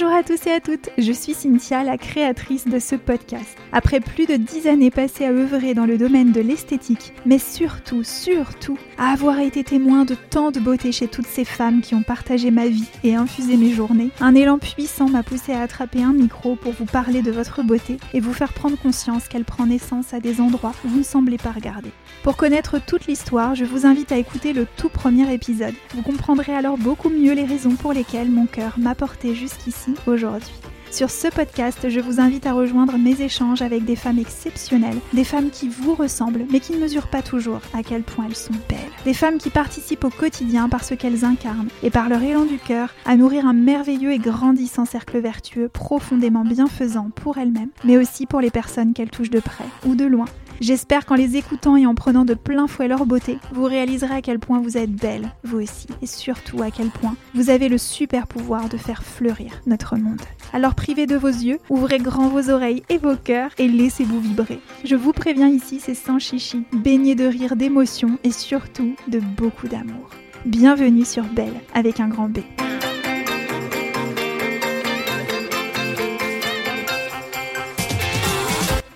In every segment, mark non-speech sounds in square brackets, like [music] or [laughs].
Bonjour à tous et à toutes, je suis Cynthia, la créatrice de ce podcast. Après plus de dix années passées à œuvrer dans le domaine de l'esthétique, mais surtout, surtout, à avoir été témoin de tant de beauté chez toutes ces femmes qui ont partagé ma vie et infusé mes journées, un élan puissant m'a poussé à attraper un micro pour vous parler de votre beauté et vous faire prendre conscience qu'elle prend naissance à des endroits où vous ne semblez pas regarder. Pour connaître toute l'histoire, je vous invite à écouter le tout premier épisode. Vous comprendrez alors beaucoup mieux les raisons pour lesquelles mon cœur m'a porté jusqu'ici aujourd'hui. Sur ce podcast, je vous invite à rejoindre mes échanges avec des femmes exceptionnelles, des femmes qui vous ressemblent mais qui ne mesurent pas toujours à quel point elles sont belles, des femmes qui participent au quotidien par ce qu'elles incarnent et par leur élan du cœur à nourrir un merveilleux et grandissant cercle vertueux profondément bienfaisant pour elles-mêmes, mais aussi pour les personnes qu'elles touchent de près ou de loin J'espère qu'en les écoutant et en prenant de plein fouet leur beauté, vous réaliserez à quel point vous êtes belle, vous aussi, et surtout à quel point vous avez le super pouvoir de faire fleurir notre monde. Alors privez de vos yeux, ouvrez grand vos oreilles et vos cœurs et laissez-vous vibrer. Je vous préviens ici, c'est sans chichi, baigné de rire, d'émotion et surtout de beaucoup d'amour. Bienvenue sur Belle avec un grand B.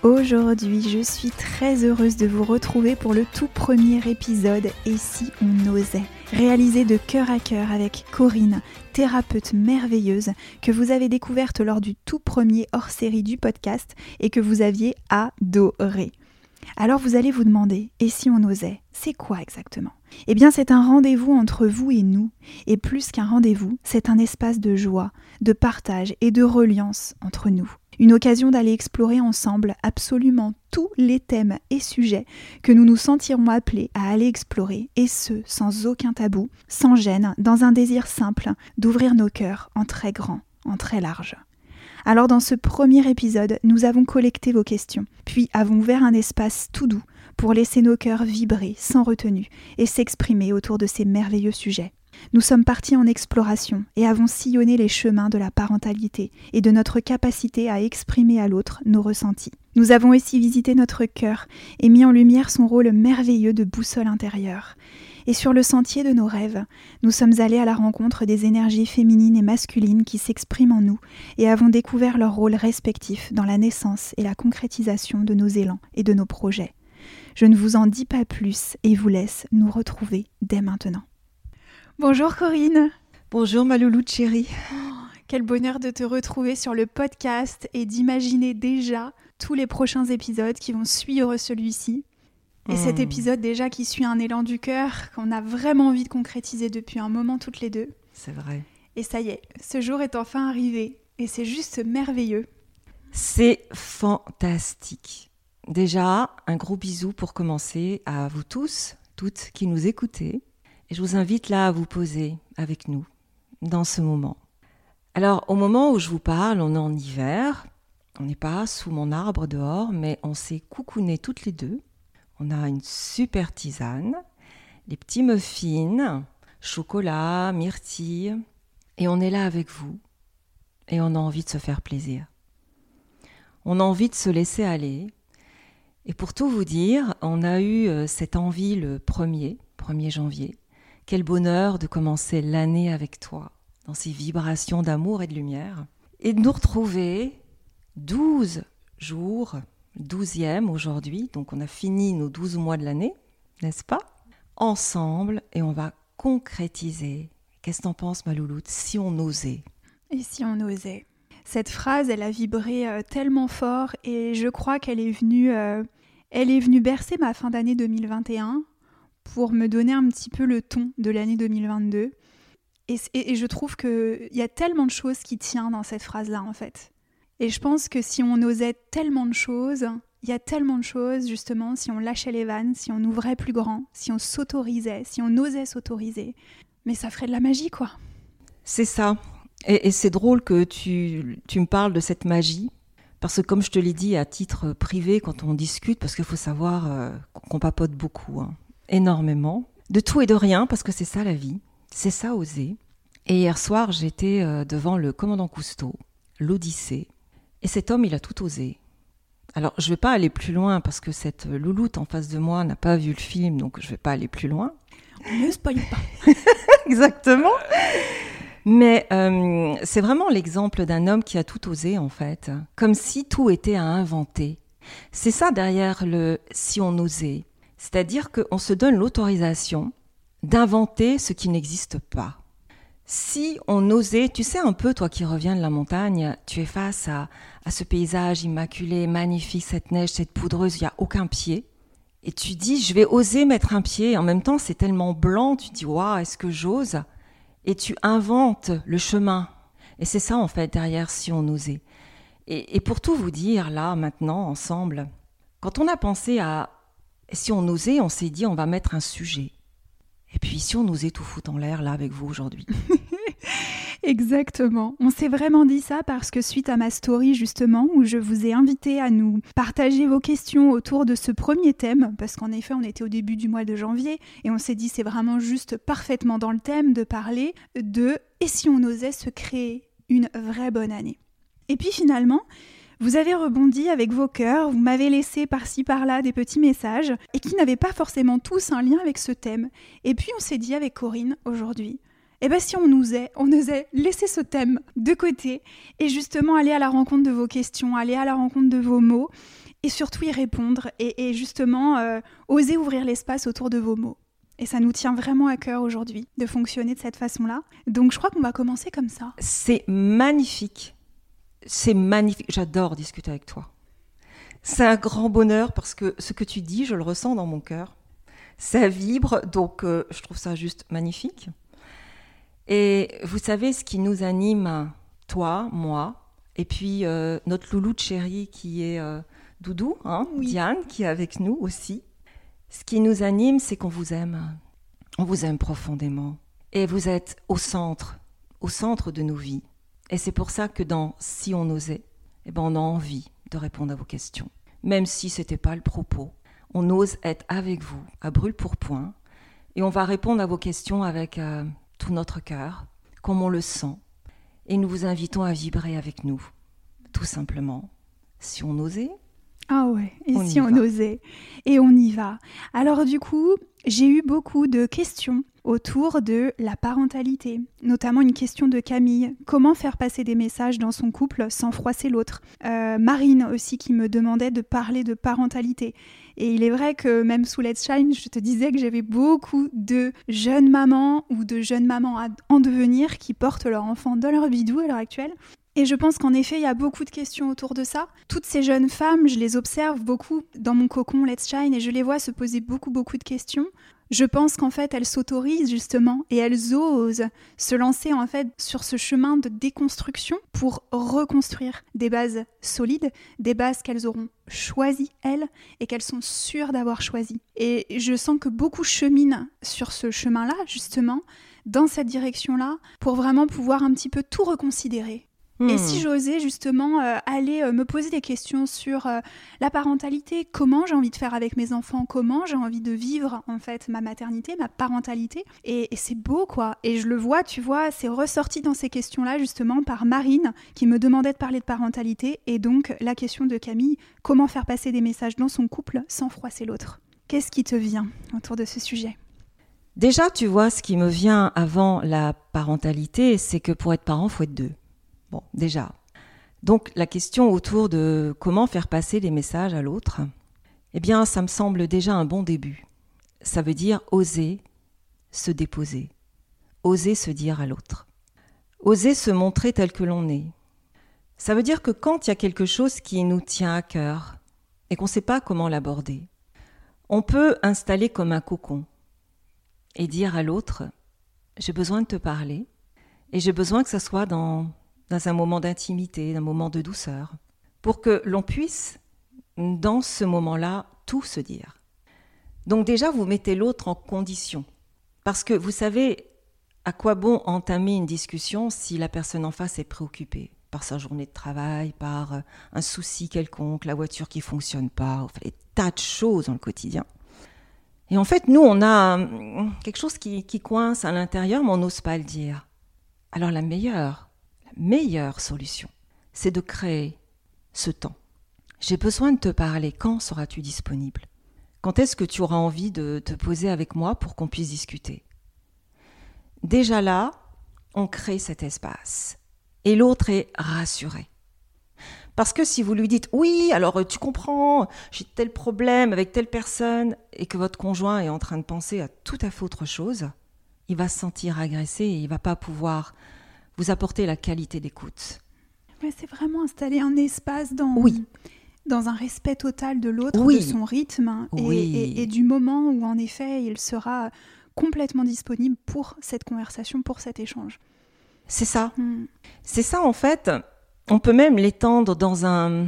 Aujourd'hui, je suis très heureuse de vous retrouver pour le tout premier épisode Et si on osait réalisé de cœur à cœur avec Corinne, thérapeute merveilleuse que vous avez découverte lors du tout premier hors-série du podcast et que vous aviez adoré. Alors vous allez vous demander, et si on osait C'est quoi exactement? Eh bien c'est un rendez-vous entre vous et nous, et plus qu'un rendez-vous, c'est un espace de joie, de partage et de reliance entre nous. Une occasion d'aller explorer ensemble absolument tous les thèmes et sujets que nous nous sentirons appelés à aller explorer, et ce, sans aucun tabou, sans gêne, dans un désir simple d'ouvrir nos cœurs en très grand, en très large. Alors dans ce premier épisode, nous avons collecté vos questions, puis avons ouvert un espace tout doux pour laisser nos cœurs vibrer sans retenue et s'exprimer autour de ces merveilleux sujets. Nous sommes partis en exploration et avons sillonné les chemins de la parentalité et de notre capacité à exprimer à l'autre nos ressentis. Nous avons aussi visité notre cœur et mis en lumière son rôle merveilleux de boussole intérieure. Et sur le sentier de nos rêves, nous sommes allés à la rencontre des énergies féminines et masculines qui s'expriment en nous et avons découvert leur rôle respectif dans la naissance et la concrétisation de nos élans et de nos projets. Je ne vous en dis pas plus et vous laisse nous retrouver dès maintenant. Bonjour Corinne. Bonjour ma louloute chérie. Oh, quel bonheur de te retrouver sur le podcast et d'imaginer déjà tous les prochains épisodes qui vont suivre celui-ci. Et cet hmm. épisode déjà qui suit un élan du cœur qu'on a vraiment envie de concrétiser depuis un moment toutes les deux. C'est vrai. Et ça y est, ce jour est enfin arrivé et c'est juste merveilleux. C'est fantastique. Déjà, un gros bisou pour commencer à vous tous, toutes qui nous écoutez. Et je vous invite là à vous poser avec nous dans ce moment. Alors au moment où je vous parle, on est en hiver, on n'est pas sous mon arbre dehors, mais on s'est coucouné toutes les deux. On a une super tisane, des petits muffins, chocolat, myrtille, et on est là avec vous. Et on a envie de se faire plaisir. On a envie de se laisser aller. Et pour tout vous dire, on a eu euh, cette envie le 1er, 1er janvier. Quel bonheur de commencer l'année avec toi, dans ces vibrations d'amour et de lumière, et de nous retrouver 12 jours, 12e aujourd'hui, donc on a fini nos 12 mois de l'année, n'est-ce pas? Ensemble, et on va concrétiser. Qu'est-ce que t'en penses, ma louloute, si on osait? Et si on osait? Cette phrase, elle a vibré euh, tellement fort, et je crois qu'elle est venue... Euh, elle est venue bercer ma fin d'année 2021 pour me donner un petit peu le ton de l'année 2022. Et, je trouve qu'il y a tellement de choses qui tiennent dans cette phrase-là, en fait. Et je pense que si on osait tellement de choses, il y a tellement de choses, justement, si on lâchait les vannes, si on ouvrait plus grand, si on s'autorisait, si on osait s'autoriser, mais ça ferait de la magie, quoi. C'est ça. Et, c'est drôle que tu, tu, me parles de cette magie, parce que comme je te l'ai dit à titre privé quand on discute, parce qu'il faut savoir euh, qu'on papote beaucoup. Hein énormément, de tout et de rien, parce que c'est ça la vie, c'est ça oser. Et hier soir, j'étais euh, devant le commandant Cousteau, l'Odyssée, et cet homme, il a tout osé. Alors, je ne vais pas aller plus loin parce que cette louloute en face de moi n'a pas vu le film, donc je ne vais pas aller plus loin. Ne spoil pas. [laughs] Exactement. Mais euh, c'est vraiment l'exemple d'un homme qui a tout osé en fait, comme si tout était à inventer. C'est ça derrière le si on osait. C'est-à-dire qu'on se donne l'autorisation d'inventer ce qui n'existe pas. Si on osait, tu sais un peu, toi qui reviens de la montagne, tu es face à, à ce paysage immaculé, magnifique, cette neige, cette poudreuse, il n'y a aucun pied. Et tu dis, je vais oser mettre un pied. En même temps, c'est tellement blanc, tu dis, waouh, est-ce que j'ose? Et tu inventes le chemin. Et c'est ça, en fait, derrière, si on osait. Et, et, pour tout vous dire, là, maintenant, ensemble, quand on a pensé à si on osait, on s'est dit, on va mettre un sujet. Et puis si on osait tout foutre en l'air là avec vous aujourd'hui. [laughs] Exactement. On s'est vraiment dit ça parce que suite à ma story justement où je vous ai invité à nous partager vos questions autour de ce premier thème parce qu'en effet on était au début du mois de janvier et on s'est dit c'est vraiment juste parfaitement dans le thème de parler de et si on osait se créer une vraie bonne année? Et puis finalement, vous avez rebondi avec vos cœurs, vous m'avez laissé par-ci par-là des petits messages et qui n'avaient pas forcément tous un lien avec ce thème. Et puis on s'est dit avec Corinne aujourd'hui, eh bien si on osait, on osait laisser ce thème de côté et justement aller à la rencontre de vos questions, aller à la rencontre de vos mots et surtout y répondre et, justement euh, oser ouvrir l'espace autour de vos mots. Et ça nous tient vraiment à cœur aujourd'hui de fonctionner de cette façon-là. Donc je crois qu'on va commencer comme ça. C'est magnifique c'est magnifique. J'adore discuter avec toi. C'est un grand bonheur parce que ce que tu dis, je le ressens dans mon cœur. Ça vibre, donc euh, je trouve ça juste magnifique. Et vous savez, ce qui nous anime, toi, moi, et puis euh, notre louloute chérie qui est euh, Doudou, hein, Diane, qui est avec nous aussi. Ce qui nous anime, c'est qu'on vous aime. On vous aime profondément. Et vous êtes au centre, au centre de nos vies. Et c'est pour ça que dans Si on osait, eh ben on a envie de répondre à vos questions. Même si ce n'était pas le propos, on ose être avec vous, à brûle pour point, et on va répondre à vos questions avec euh, tout notre cœur, comme on le sent, et nous vous invitons à vibrer avec nous, tout simplement. Si on osait, ah ouais, et si on osait Et on y va. Alors du coup, j'ai eu beaucoup de questions autour de la parentalité, notamment une question de Camille. Comment faire passer des messages dans son couple sans froisser l'autre? Euh, Marine aussi qui me demandait de parler de parentalité. Et il est vrai que même sous Let's Shine, je te disais que j'avais beaucoup de jeunes mamans ou de jeunes mamans en devenir qui portent leur enfant dans leur bidou à l'heure actuelle et je pense qu'en effet, il y a beaucoup de questions autour de ça. Toutes ces jeunes femmes, je les observe beaucoup dans mon cocon Let's Shine et je les vois se poser beaucoup, beaucoup de questions. Je pense qu'en fait, elles s'autorisent justement et elles osent se lancer en fait sur ce chemin de déconstruction pour reconstruire des bases solides, des bases qu'elles auront choisies elles et qu'elles sont sûres d'avoir choisies. Et je sens que beaucoup cheminent sur ce chemin-là justement, dans cette direction-là, pour vraiment pouvoir un petit peu tout reconsidérer et si hmm. j'osais justement euh, aller euh, me poser des questions sur euh, la parentalité, comment j'ai envie de faire avec mes enfants, comment j'ai envie de vivre en fait ma maternité, ma parentalité, et, c'est beau quoi. Et je le vois, tu vois, c'est ressorti dans ces questions-là justement par Marine qui me demandait de parler de parentalité, et donc la question de Camille, comment faire passer des messages dans son couple sans froisser l'autre. Qu'est-ce qui te vient autour de ce sujet? Déjà, tu vois, ce qui me vient avant la parentalité, c'est que pour être parent, faut être deux. Déjà. Donc la question autour de comment faire passer les messages à l'autre, eh bien ça me semble déjà un bon début. Ça veut dire oser se déposer, oser se dire à l'autre, oser se montrer tel que l'on est. Ça veut dire que quand il y a quelque chose qui nous tient à cœur et qu'on ne sait pas comment l'aborder, on peut installer comme un cocon et dire à l'autre, j'ai besoin de te parler et j'ai besoin que ça soit dans dans un moment d'intimité, d'un moment de douceur, pour que l'on puisse, dans ce moment-là, tout se dire. Donc déjà, vous mettez l'autre en condition. Parce que vous savez, à quoi bon entamer une discussion si la personne en face est préoccupée par sa journée de travail, par un souci quelconque, la voiture qui fonctionne pas, enfin, des tas de choses dans le quotidien. Et en fait, nous, on a hum, quelque chose qui, qui coince à l'intérieur, mais on n'ose pas le dire. Alors la meilleure meilleure solution, c'est de créer ce temps. J'ai besoin de te parler. Quand seras-tu disponible? Quand est-ce que tu auras envie de te poser avec moi pour qu'on puisse discuter? Déjà là, on crée cet espace. Et l'autre est rassuré. Parce que si vous lui dites oui, alors tu comprends, j'ai tel problème avec telle personne, et que votre conjoint est en train de penser à tout à fait autre chose, il va se sentir agressé et il va pas pouvoir vous apporter la qualité d'écoute. c'est vraiment installer un espace dans, oui. dans un respect total de l'autre, de son rythme et, du moment où en effet il sera complètement disponible pour cette conversation, pour cet échange. C'est ça. Hmm. C'est ça en fait. On peut même l'étendre dans un,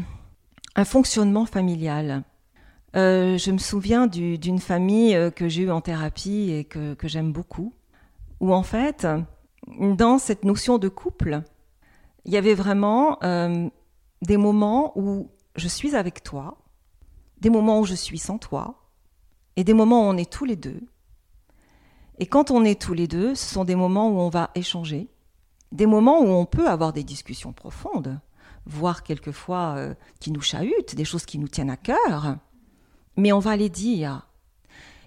un, fonctionnement familial. Euh, je me souviens d'une famille euh, que j'ai eue en thérapie et que, que j'aime beaucoup, où en fait, dans cette notion de couple, il y avait vraiment euh, des moments où je suis avec toi, des moments où je suis sans toi, et des moments où on est tous les deux. Et quand on est tous les deux, ce sont des moments où on va échanger, des moments où on peut avoir des discussions profondes, voire quelquefois euh, qui nous chahutent, des choses qui nous tiennent à cœur, mais on va les dire.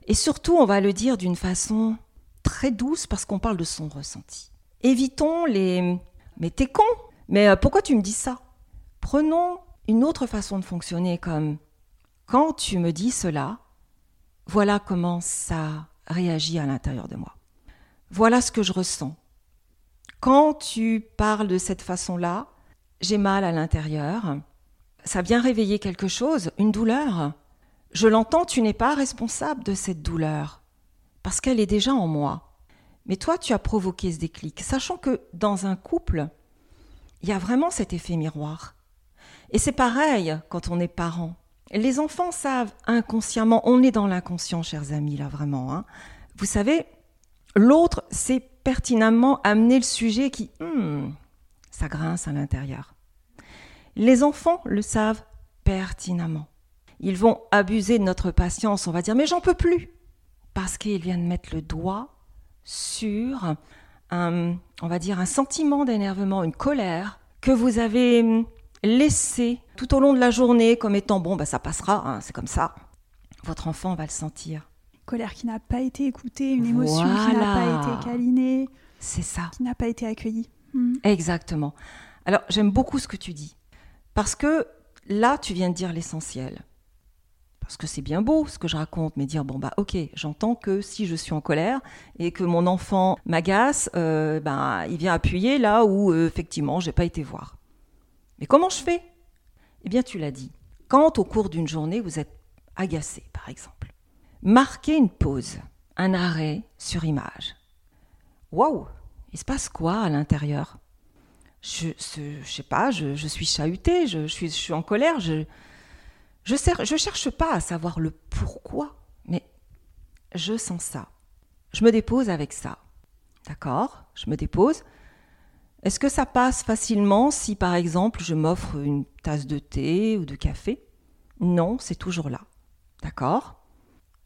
Et surtout, on va le dire d'une façon très douce parce qu'on parle de son ressenti. Évitons les mais t'es con, mais euh, pourquoi tu me dis ça? Prenons une autre façon de fonctionner comme quand tu me dis cela, voilà comment ça réagit à l'intérieur de moi. Voilà ce que je ressens. Quand tu parles de cette façon-là, j'ai mal à l'intérieur. Ça vient réveiller quelque chose, une douleur. Je l'entends, tu n'es pas responsable de cette douleur, parce qu'elle est déjà en moi. Mais toi, tu as provoqué ce déclic, sachant que dans un couple, il y a vraiment cet effet miroir. Et c'est pareil quand on est parent. Les enfants savent inconsciemment, on est dans l'inconscient, chers amis, là vraiment. Hein. Vous savez, l'autre sait pertinemment amener le sujet qui, hmm, ça grince à l'intérieur. Les enfants le savent pertinemment. Ils vont abuser de notre patience, on va dire, mais j'en peux plus. Parce qu'ils viennent mettre le doigt sur un, on va dire, un sentiment d'énervement, une colère que vous avez laissé tout au long de la journée comme étant bon, bah, ça passera, hein, c'est comme ça. Votre enfant va le sentir. Colère qui n'a pas été écoutée, une émotion qui n'a pas été câlinée. C'est ça. Qui n'a pas été accueillie. Hmm. Exactement. Alors j'aime beaucoup ce que tu dis. Parce que là, tu viens de dire l'essentiel. Parce que c'est bien beau ce que je raconte, mais dire, bon, bah ok, j'entends que si je suis en colère et que mon enfant m'agace, euh, ben, il vient appuyer là où, euh, effectivement, j'ai pas été voir. Mais comment je fais? Eh bien, tu l'as dit. Quand au cours d'une journée, vous êtes agacé, par exemple, marquez une pause, un arrêt sur image. Waouh Il se passe quoi à l'intérieur? Je, ne sais pas, je, suis chahuté, je, suis, je suis en colère, je je ne cherche pas à savoir le pourquoi, mais je sens ça. Je me dépose avec ça. D'accord? Je me dépose. Est-ce que ça passe facilement si par exemple je m'offre une tasse de thé ou de café? Non, c'est toujours là. D'accord?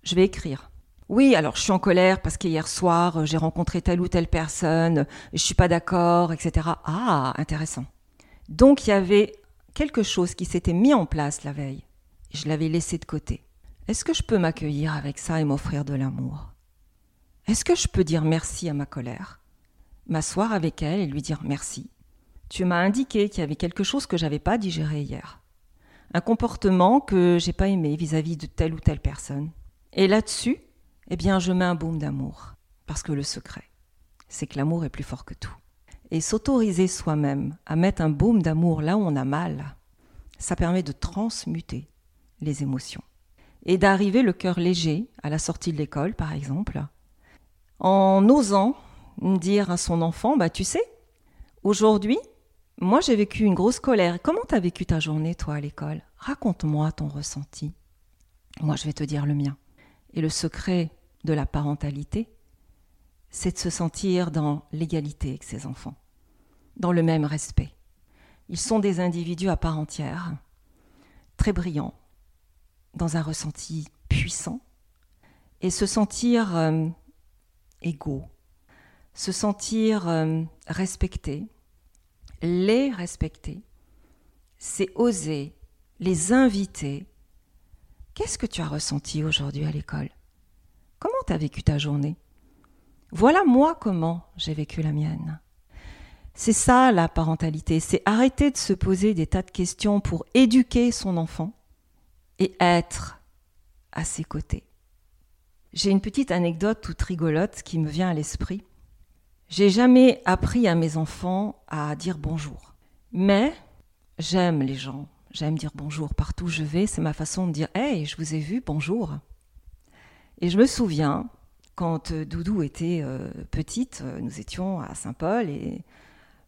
Je vais écrire. Oui, alors je suis en colère parce qu'hier soir j'ai rencontré telle ou telle personne, je suis pas d'accord, etc. Ah, intéressant. Donc il y avait quelque chose qui s'était mis en place la veille. Je l'avais laissé de côté. Est-ce que je peux m'accueillir avec ça et m'offrir de l'amour? Est-ce que je peux dire merci à ma colère? M'asseoir avec elle et lui dire merci. Tu m'as indiqué qu'il y avait quelque chose que j'avais pas digéré hier. Un comportement que j'ai pas aimé vis-à-vis de telle ou telle personne. Et là-dessus, eh bien, je mets un baume d'amour. Parce que le secret, c'est que l'amour est plus fort que tout. Et s'autoriser soi-même à mettre un baume d'amour là où on a mal, ça permet de transmuter les émotions. Et d'arriver le cœur léger à la sortie de l'école, par exemple, en osant dire à son enfant, bah tu sais, aujourd'hui, moi j'ai vécu une grosse colère. Comment t'as vécu ta journée, toi, à l'école? Raconte-moi ton ressenti. Moi, je vais te dire le mien. Et le secret de la parentalité, c'est de se sentir dans l'égalité avec ses enfants, dans le même respect. Ils sont des individus à part entière, très brillants, dans un ressenti puissant, et se sentir euh, égaux, se sentir euh, respecté, les respecter, c'est oser les inviter. Qu'est-ce que tu as ressenti aujourd'hui à l'école? Comment tu as vécu ta journée? Voilà moi comment j'ai vécu la mienne. C'est ça la parentalité, c'est arrêter de se poser des tas de questions pour éduquer son enfant et être à ses côtés. J'ai une petite anecdote toute rigolote qui me vient à l'esprit. J'ai jamais appris à mes enfants à dire bonjour. Mais j'aime les gens, j'aime dire bonjour partout où je vais, c'est ma façon de dire Hey, je vous ai vu, bonjour. Et je me souviens, quand euh, Doudou était euh, petite, euh, nous étions à Saint-Paul et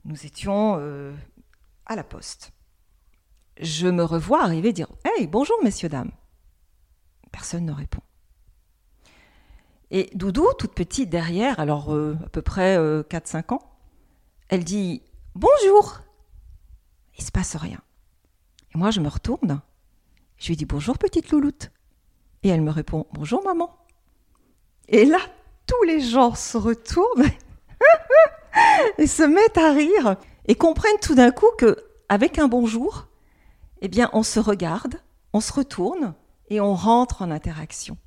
nous étions à la poste. Je me revois arriver dire Hey, bonjour messieurs, dames. Personne ne répond. Et Doudou, toute petite derrière, alors à peu près 4-5 ans, elle dit Bonjour Il se passe rien. Et moi, je me retourne. Je lui dis Bonjour, petite louloute. Et elle me répond Bonjour, maman. Et là, tous les gens se retournent [laughs] et se mettent à rire et comprennent tout d'un coup que, avec un bonjour, eh bien, on se regarde, on se retourne et on rentre en interaction.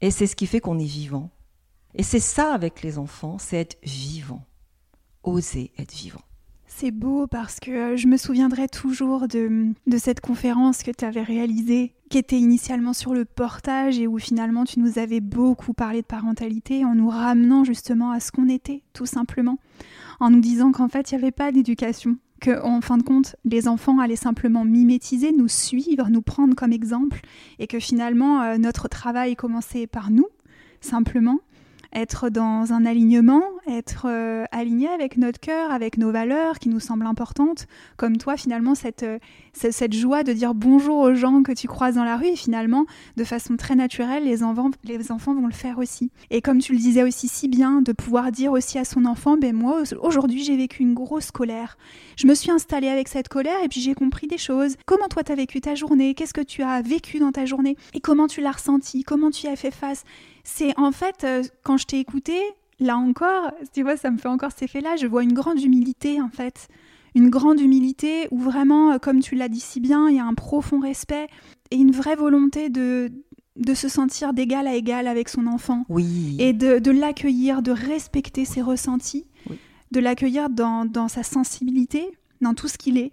Et c'est ce qui fait qu'on est vivant. Et c'est ça avec les enfants, c'est être vivant, oser être vivant. C'est beau parce que euh, je me souviendrai toujours de, de cette conférence que tu avais réalisée, qui était initialement sur le portage et où finalement tu nous avais beaucoup parlé de parentalité en nous ramenant justement à ce qu'on était, tout simplement, en nous disant qu'en fait il n'y avait pas d'éducation, que en fin de compte les enfants allaient simplement mimétiser, nous suivre, nous prendre comme exemple, et que finalement euh, notre travail commençait par nous, simplement, être dans un alignement, être euh, aligné avec notre cœur, avec nos valeurs qui nous semblent importantes, comme toi finalement cette, euh, cette joie de dire bonjour aux gens que tu croises dans la rue et finalement de façon très naturelle les enfants, les enfants vont le faire aussi. Et comme tu le disais aussi si bien, de pouvoir dire aussi à son enfant, ben moi aujourd'hui j'ai vécu une grosse colère, je me suis installée avec cette colère et puis j'ai compris des choses. Comment toi tu as vécu ta journée, qu'est-ce que tu as vécu dans ta journée? Et comment tu l'as ressenti, comment tu y as fait face? C'est en fait, euh, quand je t'ai écouté, là encore, tu vois, ça me fait encore cet effet-là, je vois une grande humilité en fait. Une grande humilité où vraiment, euh, comme tu l'as dit si bien, il y a un profond respect et une vraie volonté de, de se sentir d'égal à égal avec son enfant. Oui. Et de, l'accueillir, de respecter ses ressentis, de l'accueillir dans, dans, sa sensibilité, dans tout ce qu'il est,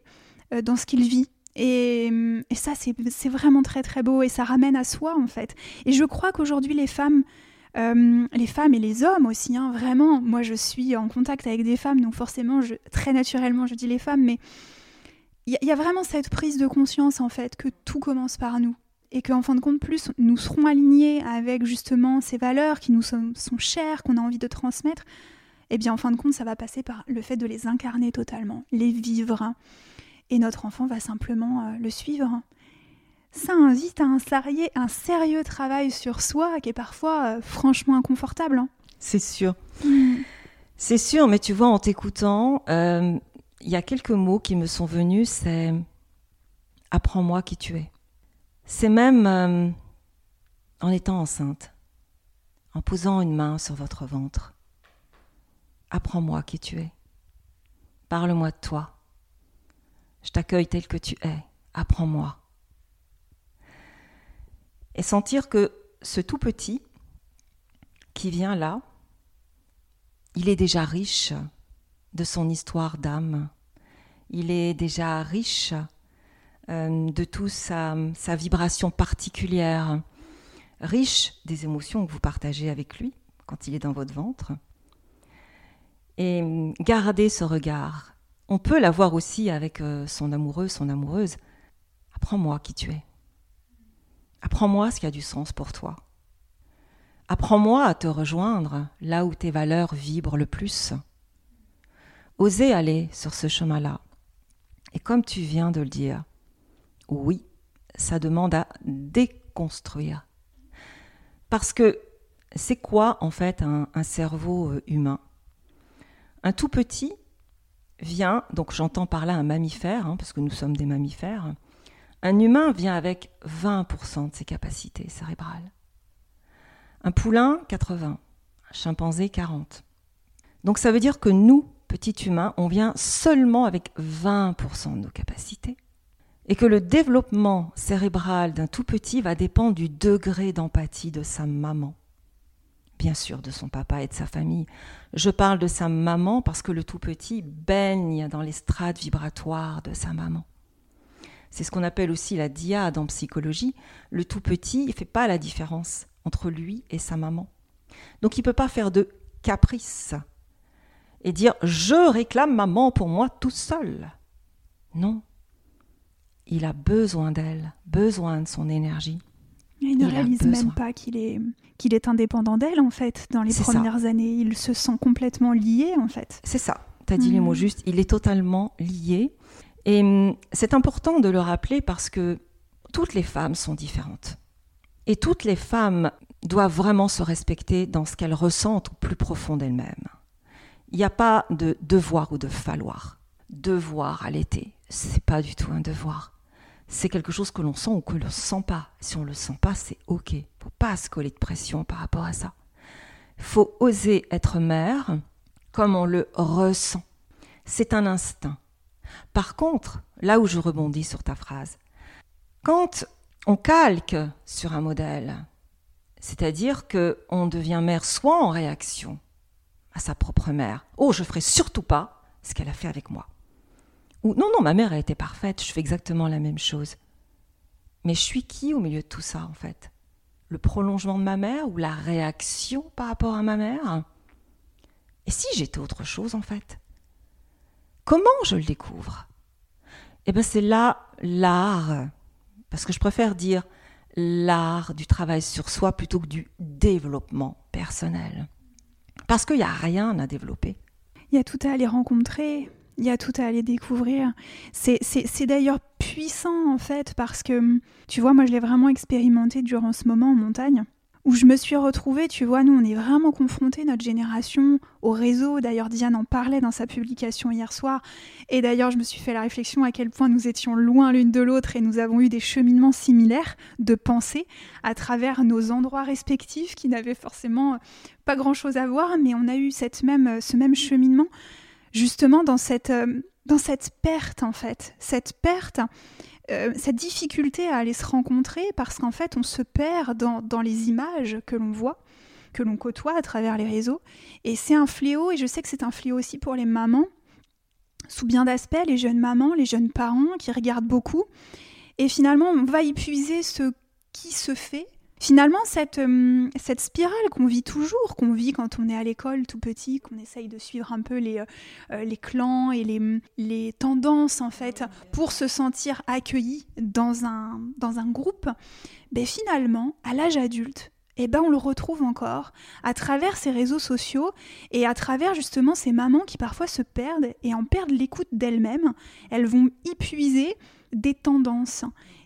euh, dans ce qu'il vit. Et, ça, c'est vraiment très très beau et ça ramène à soi en fait. Et je crois qu'aujourd'hui, les femmes, euh, les femmes et les hommes aussi, hein, vraiment, moi je suis en contact avec des femmes, donc forcément, très naturellement, je dis les femmes, mais il y, a vraiment cette prise de conscience en fait que tout commence par nous. Et qu'en fin de compte, plus nous serons alignés avec justement ces valeurs qui nous sont, chères, qu'on a envie de transmettre, et eh bien en fin de compte, ça va passer par le fait de les incarner totalement, les vivre. Hein et notre enfant va simplement euh, le suivre. Ça invite à un sérieux, un sérieux travail sur soi qui est parfois euh, franchement inconfortable. Hein. C'est sûr. Mm. C'est sûr, mais tu vois, en t'écoutant, euh, il y a quelques mots qui me sont venus, c'est apprends-moi qui tu es. C'est même en étant enceinte, en posant une main sur votre ventre. Apprends-moi qui tu es. Parle-moi de toi. Je t'accueille tel que tu es. Apprends-moi. Et sentir que ce tout petit qui vient là, il est déjà riche de son histoire d'âme. Il est déjà riche euh, de toute sa, vibration particulière, riche des émotions que vous partagez avec lui quand il est dans votre ventre. Et gardez ce regard, on peut l'avoir aussi avec euh, son amoureux, son amoureuse. Apprends-moi qui tu es. Apprends-moi ce qui a du sens pour toi. Apprends-moi à te rejoindre là où tes valeurs vibrent le plus. Osez aller sur ce chemin-là. Et comme tu viens de le dire, oui, ça demande à déconstruire. Parce que c'est quoi en fait un, cerveau euh, humain? Un tout petit vient, donc j'entends par là un mammifère, hein, parce que nous sommes des mammifères, un humain vient avec 20% de ses capacités cérébrales. Un poulain, 80. Un chimpanzé, 40. Donc ça veut dire que nous, petits humains, on vient seulement avec 20% de nos capacités. Et que le développement cérébral d'un tout petit va dépendre du degré d'empathie de sa maman. bien sûr de son papa et de sa famille. Je parle de sa maman parce que le tout petit baigne dans les strates vibratoires de sa maman. C'est ce qu'on appelle aussi la diade en psychologie. Le tout petit, il ne fait pas la différence entre lui et sa maman. Donc il ne peut pas faire de caprice et dire je réclame maman pour moi tout seul. Non. Il a besoin d'elle, besoin de son énergie. Il ne réalise même pas qu'il est, qu'il est indépendant d'elle, en fait, dans les premières années. Il se sent complètement lié, en fait. C'est ça. Tu as dit les mots mm. justes. Il est totalement lié. Et hum, c'est important de le rappeler parce que toutes les femmes sont différentes. Et toutes les femmes doivent vraiment se respecter dans ce qu'elles ressentent au plus profond d'elles-mêmes. Il n'y a pas de devoir ou de falloir. Devoir à l'été, c'est pas du tout un devoir c'est quelque chose que l'on sent ou que l'on ne sent pas. Si on ne le sent pas, c'est OK. Il faut pas se coller de pression par rapport à ça. Il faut oser être mère comme on le ressent. C'est un instinct. Par contre, là où je rebondis sur ta phrase, quand on calque sur un modèle, c'est-à-dire que on devient mère soit en réaction à sa propre mère, oh je ferai surtout pas ce qu'elle a fait avec moi, non, non, ma mère a été parfaite, je fais exactement la même chose. Mais je suis qui au milieu de tout ça en fait? Le prolongement de ma mère ou la réaction par rapport à ma mère? Et si j'étais autre chose en fait? Comment je le découvre? Eh bien c'est là l'art, parce que je préfère dire l'art du travail sur soi plutôt que du développement personnel. Parce qu'il n'y a rien à développer. Il y a tout à aller rencontrer, il y a tout à aller découvrir. C'est d'ailleurs puissant en fait parce que, tu vois, moi je l'ai vraiment expérimenté durant ce moment en montagne où je me suis retrouvée, tu vois, nous on est vraiment confrontés, notre génération, au réseau. D'ailleurs, Diane en parlait dans sa publication hier soir. Et d'ailleurs, je me suis fait la réflexion à quel point nous étions loin l'une de l'autre et nous avons eu des cheminements similaires de pensée à travers nos endroits respectifs qui n'avaient forcément pas grand-chose à voir, mais on a eu cette même, ce même cheminement justement dans cette, euh, dans cette perte, en fait. Cette perte, euh, cette difficulté à aller se rencontrer parce qu'en fait, on se perd dans, dans les images que l'on voit que l'on côtoie à travers les réseaux. Et c'est un fléau, et je sais que c'est un fléau aussi pour les mamans, sous bien d'aspects, les jeunes mamans, les jeunes parents qui regardent beaucoup. Et finalement, on va épuiser ce qui se fait Finalement, cette, euh, cette spirale qu'on vit toujours, qu'on vit quand on est à l'école tout petit, qu'on essaye de suivre un peu les, euh, les clans et les, tendances, en fait, pour se sentir accueilli dans un, dans un groupe, ben finalement, à l'âge adulte, eh ben on le retrouve encore à travers ces réseaux sociaux et à travers justement ces mamans qui parfois se perdent et en perdent l'écoute d'elles-mêmes. Elles vont épuiser des tendances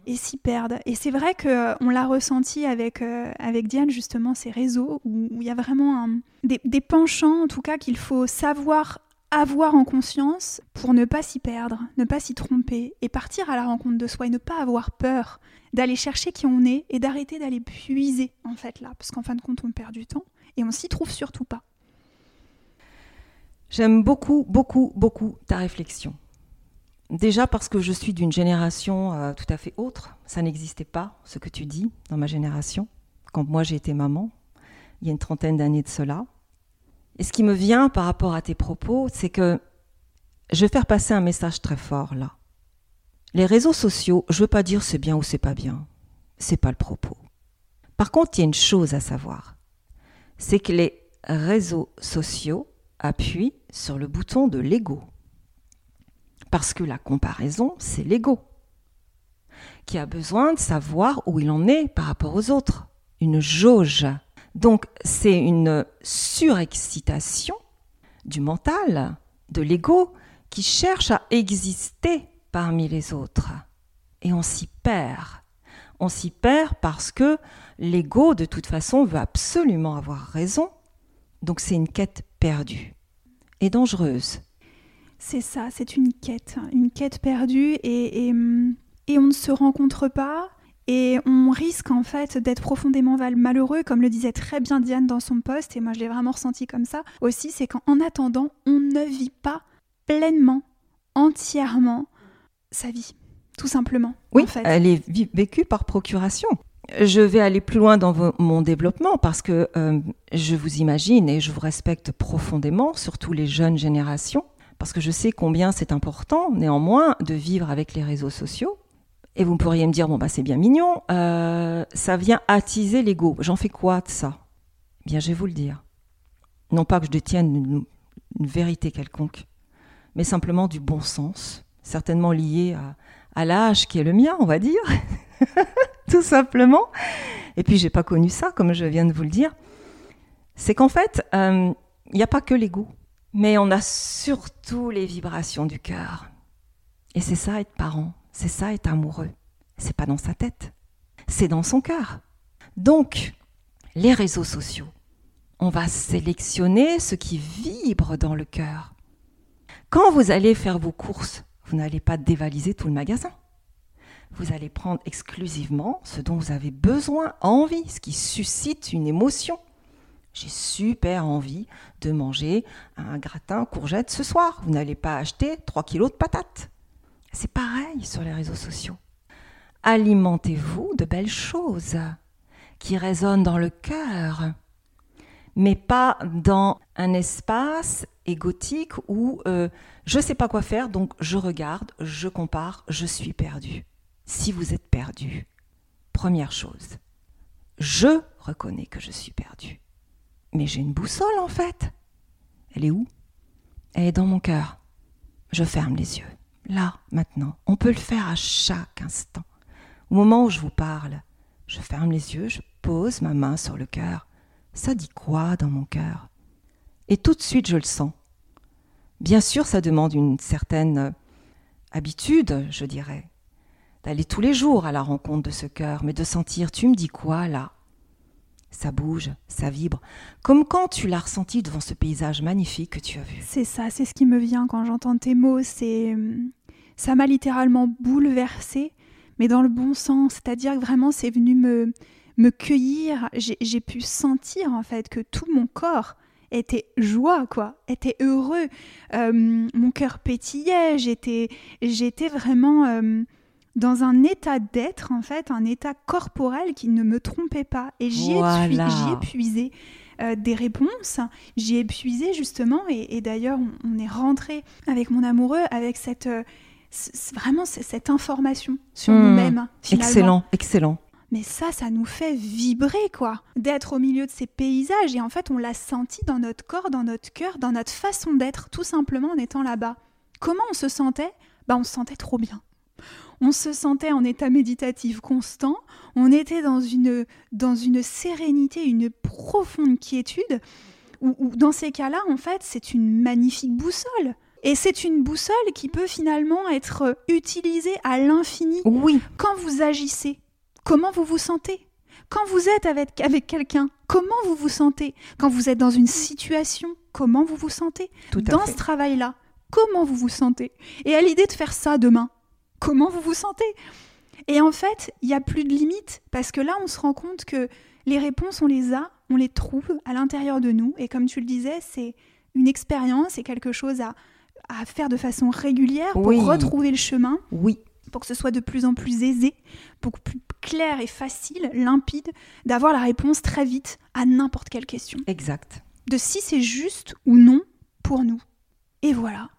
et s'y perdent. Et c'est vrai qu'on euh, l'a ressenti avec, euh, avec Diane, justement, ces réseaux, où il y a vraiment des, des, penchants, en tout cas, qu'il faut savoir avoir en conscience pour ne pas s'y perdre, ne pas s'y tromper, et partir à la rencontre de soi, et ne pas avoir peur d'aller chercher qui on est, et d'arrêter d'aller puiser, en fait, là, parce qu'en fin de compte, on perd du temps, et on s'y trouve surtout pas. J'aime beaucoup, beaucoup, beaucoup ta réflexion. Déjà parce que je suis d'une génération euh, tout à fait autre. Ça n'existait pas, ce que tu dis, dans ma génération, quand moi j'ai été maman, il y a une trentaine d'années de cela. Et ce qui me vient par rapport à tes propos, c'est que je vais faire passer un message très fort là. Les réseaux sociaux, je veux pas dire c'est bien ou c'est pas bien. C'est pas le propos. Par contre, il y a une chose à savoir. C'est que les réseaux sociaux appuient sur le bouton de l'ego. Parce que la comparaison, c'est l'ego, qui a besoin de savoir où il en est par rapport aux autres. Une jauge. Donc c'est une surexcitation du mental, de l'ego, qui cherche à exister parmi les autres. Et on s'y perd. On s'y perd parce que l'ego, de toute façon, veut absolument avoir raison. Donc c'est une quête perdue et dangereuse. C'est ça, c'est une quête, une quête perdue et, et, on ne se rencontre pas et on risque en fait d'être profondément malheureux, comme le disait très bien Diane dans son poste, et moi je l'ai vraiment ressenti comme ça aussi, c'est qu'en attendant, on ne vit pas pleinement, entièrement sa vie, tout simplement. Oui, elle est vécue par procuration. je vais aller plus loin dans mon développement parce que euh, je vous imagine et je vous respecte profondément, surtout les jeunes générations, parce que je sais combien c'est important néanmoins de vivre avec les réseaux sociaux. Et vous pourriez me dire, bon, bah, c'est bien mignon, euh, ça vient attiser l'ego. J'en fais quoi de ça? Eh Bien, je vais vous le dire. Non pas que je détienne une, vérité quelconque, mais simplement du bon sens, certainement lié à, l'âge qui est le mien, on va dire. [laughs] tout simplement. Et puis, j'ai pas connu ça, comme je viens de vous le dire. C'est qu'en fait, il euh, n'y a pas que l'ego, mais on a surtout les vibrations du cœur. Et c'est ça être parent, c'est ça être amoureux. C'est pas dans sa tête, c'est dans son cœur. Donc, les réseaux sociaux, on va sélectionner ce qui vibre dans le cœur. Quand vous allez faire vos courses, vous n'allez pas dévaliser tout le magasin vous allez prendre exclusivement ce dont vous avez besoin, envie, ce qui suscite une émotion. J'ai super envie de manger un gratin courgette ce soir. Vous n'allez pas acheter 3 kilos de patates. C'est pareil sur les réseaux sociaux. Alimentez-vous de belles choses qui résonnent dans le cœur, mais pas dans un espace égotique où euh, je ne sais pas quoi faire, donc je regarde, je compare, je suis perdu si vous êtes perdu, première chose, je reconnais que je suis perdu. Mais j'ai une boussole en fait. Elle est où? Elle est dans mon cœur. Je ferme les yeux. Là, maintenant. On peut le faire à chaque instant. Au moment où je vous parle, je ferme les yeux, je pose ma main sur le cœur. Ça dit quoi dans mon cœur? Et tout de suite, je le sens. Bien sûr, ça demande une certaine habitude, je dirais d'aller tous les jours à la rencontre de ce cœur, mais de sentir, tu me dis quoi là? Ça bouge, ça vibre, comme quand tu l'as ressenti devant ce paysage magnifique que tu as vu. C'est ça, c'est ce qui me vient quand j'entends tes mots, c'est ça m'a littéralement bouleversée, mais dans le bon sens, c'est-à-dire que vraiment c'est venu me me cueillir, j'ai pu sentir en fait que tout mon corps était joie, quoi, était heureux. Euh, mon cœur pétillait, j'étais, j'étais vraiment euh, dans un état d'être, en fait, un état corporel qui ne me trompait pas. Et j'y ai, puisé euh, des réponses, j'y ai puisé justement, et, d'ailleurs, on, est rentré avec mon amoureux avec cette. Euh, vraiment cette information sur hmm. nous-mêmes. Excellent, excellent. Mais ça, ça nous fait vibrer, quoi. D'être au milieu de ces paysages. Et en fait, on l'a senti dans notre corps, dans notre cœur, dans notre façon d'être, tout simplement en étant là-bas. Comment on se sentait? Bah, on se sentait trop bien on se sentait en état méditatif constant, on était dans une, dans une sérénité, une profonde quiétude, où, dans ces cas-là, en fait, c'est une magnifique boussole. Et c'est une boussole qui peut finalement être utilisée à l'infini. Oui. Quand vous agissez, comment vous vous sentez? Quand vous êtes avec, avec quelqu'un, comment vous vous sentez? Quand vous êtes dans une situation, comment vous vous sentez? Dans ce travail-là, comment vous vous sentez? Et à l'idée de faire ça demain, comment vous vous sentez Et en fait, il n'y a plus de limite parce que là, on se rend compte que les réponses, on les a, on les trouve à l'intérieur de nous. Et comme tu le disais, c'est une expérience, c'est quelque chose à, faire de façon régulière pour retrouver le chemin. Oui. Pour que ce soit de plus en plus aisé, pour plus clair et facile, limpide, d'avoir la réponse très vite à n'importe quelle question. Exact. De si c'est juste ou non pour nous. Et voilà.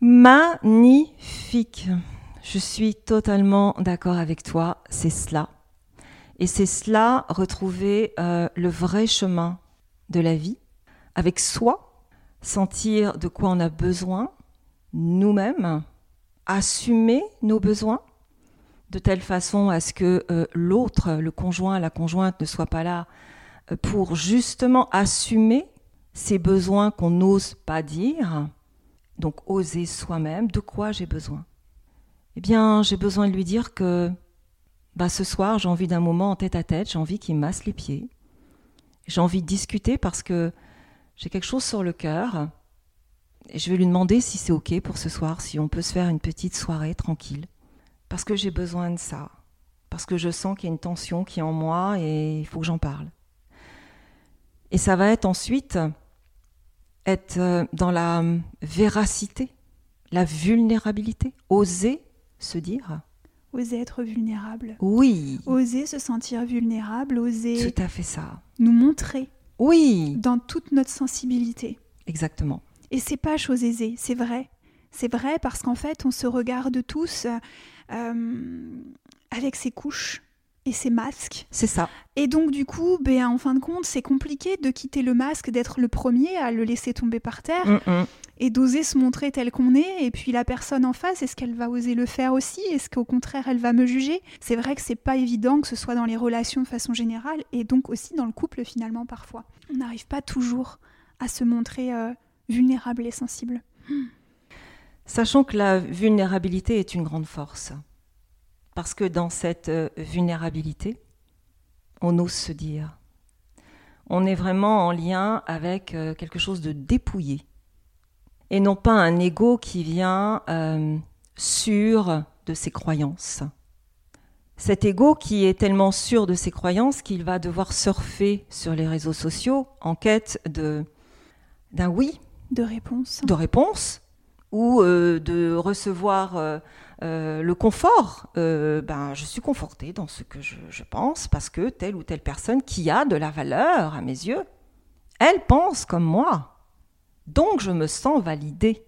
Magnifique. Je suis totalement d'accord avec toi, c'est cela. Et c'est cela, retrouver euh, le vrai chemin de la vie, avec soi, sentir de quoi on a besoin, nous-mêmes, assumer nos besoins, de telle façon à ce que euh, l'autre, le conjoint, la conjointe ne soit pas là euh, pour justement assumer ces besoins qu'on n'ose pas dire, donc oser soi-même, de quoi j'ai besoin? Eh bien, j'ai besoin de lui dire que bah, ce soir, j'ai envie d'un moment en tête à tête, j'ai envie qu'il masse les pieds. J'ai envie de discuter parce que j'ai quelque chose sur le cœur. Et je vais lui demander si c'est OK pour ce soir, si on peut se faire une petite soirée tranquille. Parce que j'ai besoin de ça. Parce que je sens qu'il y a une tension qui est en moi et il faut que j'en parle. Et ça va être ensuite être euh, dans la véracité, la vulnérabilité, oser se dire oser être vulnérable. Oui. Oser se sentir vulnérable, oser Tout à fait ça. nous montrer Oui. dans toute notre sensibilité. Exactement. Et c'est pas chose aisée, c'est vrai. C'est vrai parce qu'en fait, on se regarde tous euh, avec ses couches et ses masques. C'est ça. Et donc, du coup, ben, en fin de compte, c'est compliqué de quitter le masque, d'être le premier à le laisser tomber par terre Mm, mm. et d'oser se montrer tel qu'on est. Et puis, la personne en face, est-ce qu'elle va oser le faire aussi? Est-ce qu'au contraire, elle va me juger? C'est vrai que c'est pas évident, que ce soit dans les relations de façon générale et donc aussi dans le couple, finalement, parfois. On n'arrive pas toujours à se montrer euh, vulnérable et sensible. Sachant que la vulnérabilité est une grande force. Parce que dans cette euh, vulnérabilité, on ose se dire. On est vraiment en lien avec euh, quelque chose de dépouillé. Et non pas un ego qui vient euh, sûr de ses croyances. Cet ego qui est tellement sûr de ses croyances qu'il va devoir surfer sur les réseaux sociaux en quête de d'un oui, De réponse. de réponse ou euh, de recevoir euh, euh, le confort. Euh, ben, je suis confortée dans ce que je, je pense parce que telle ou telle personne qui a de la valeur à mes yeux, elle pense comme moi. Donc je me sens validée.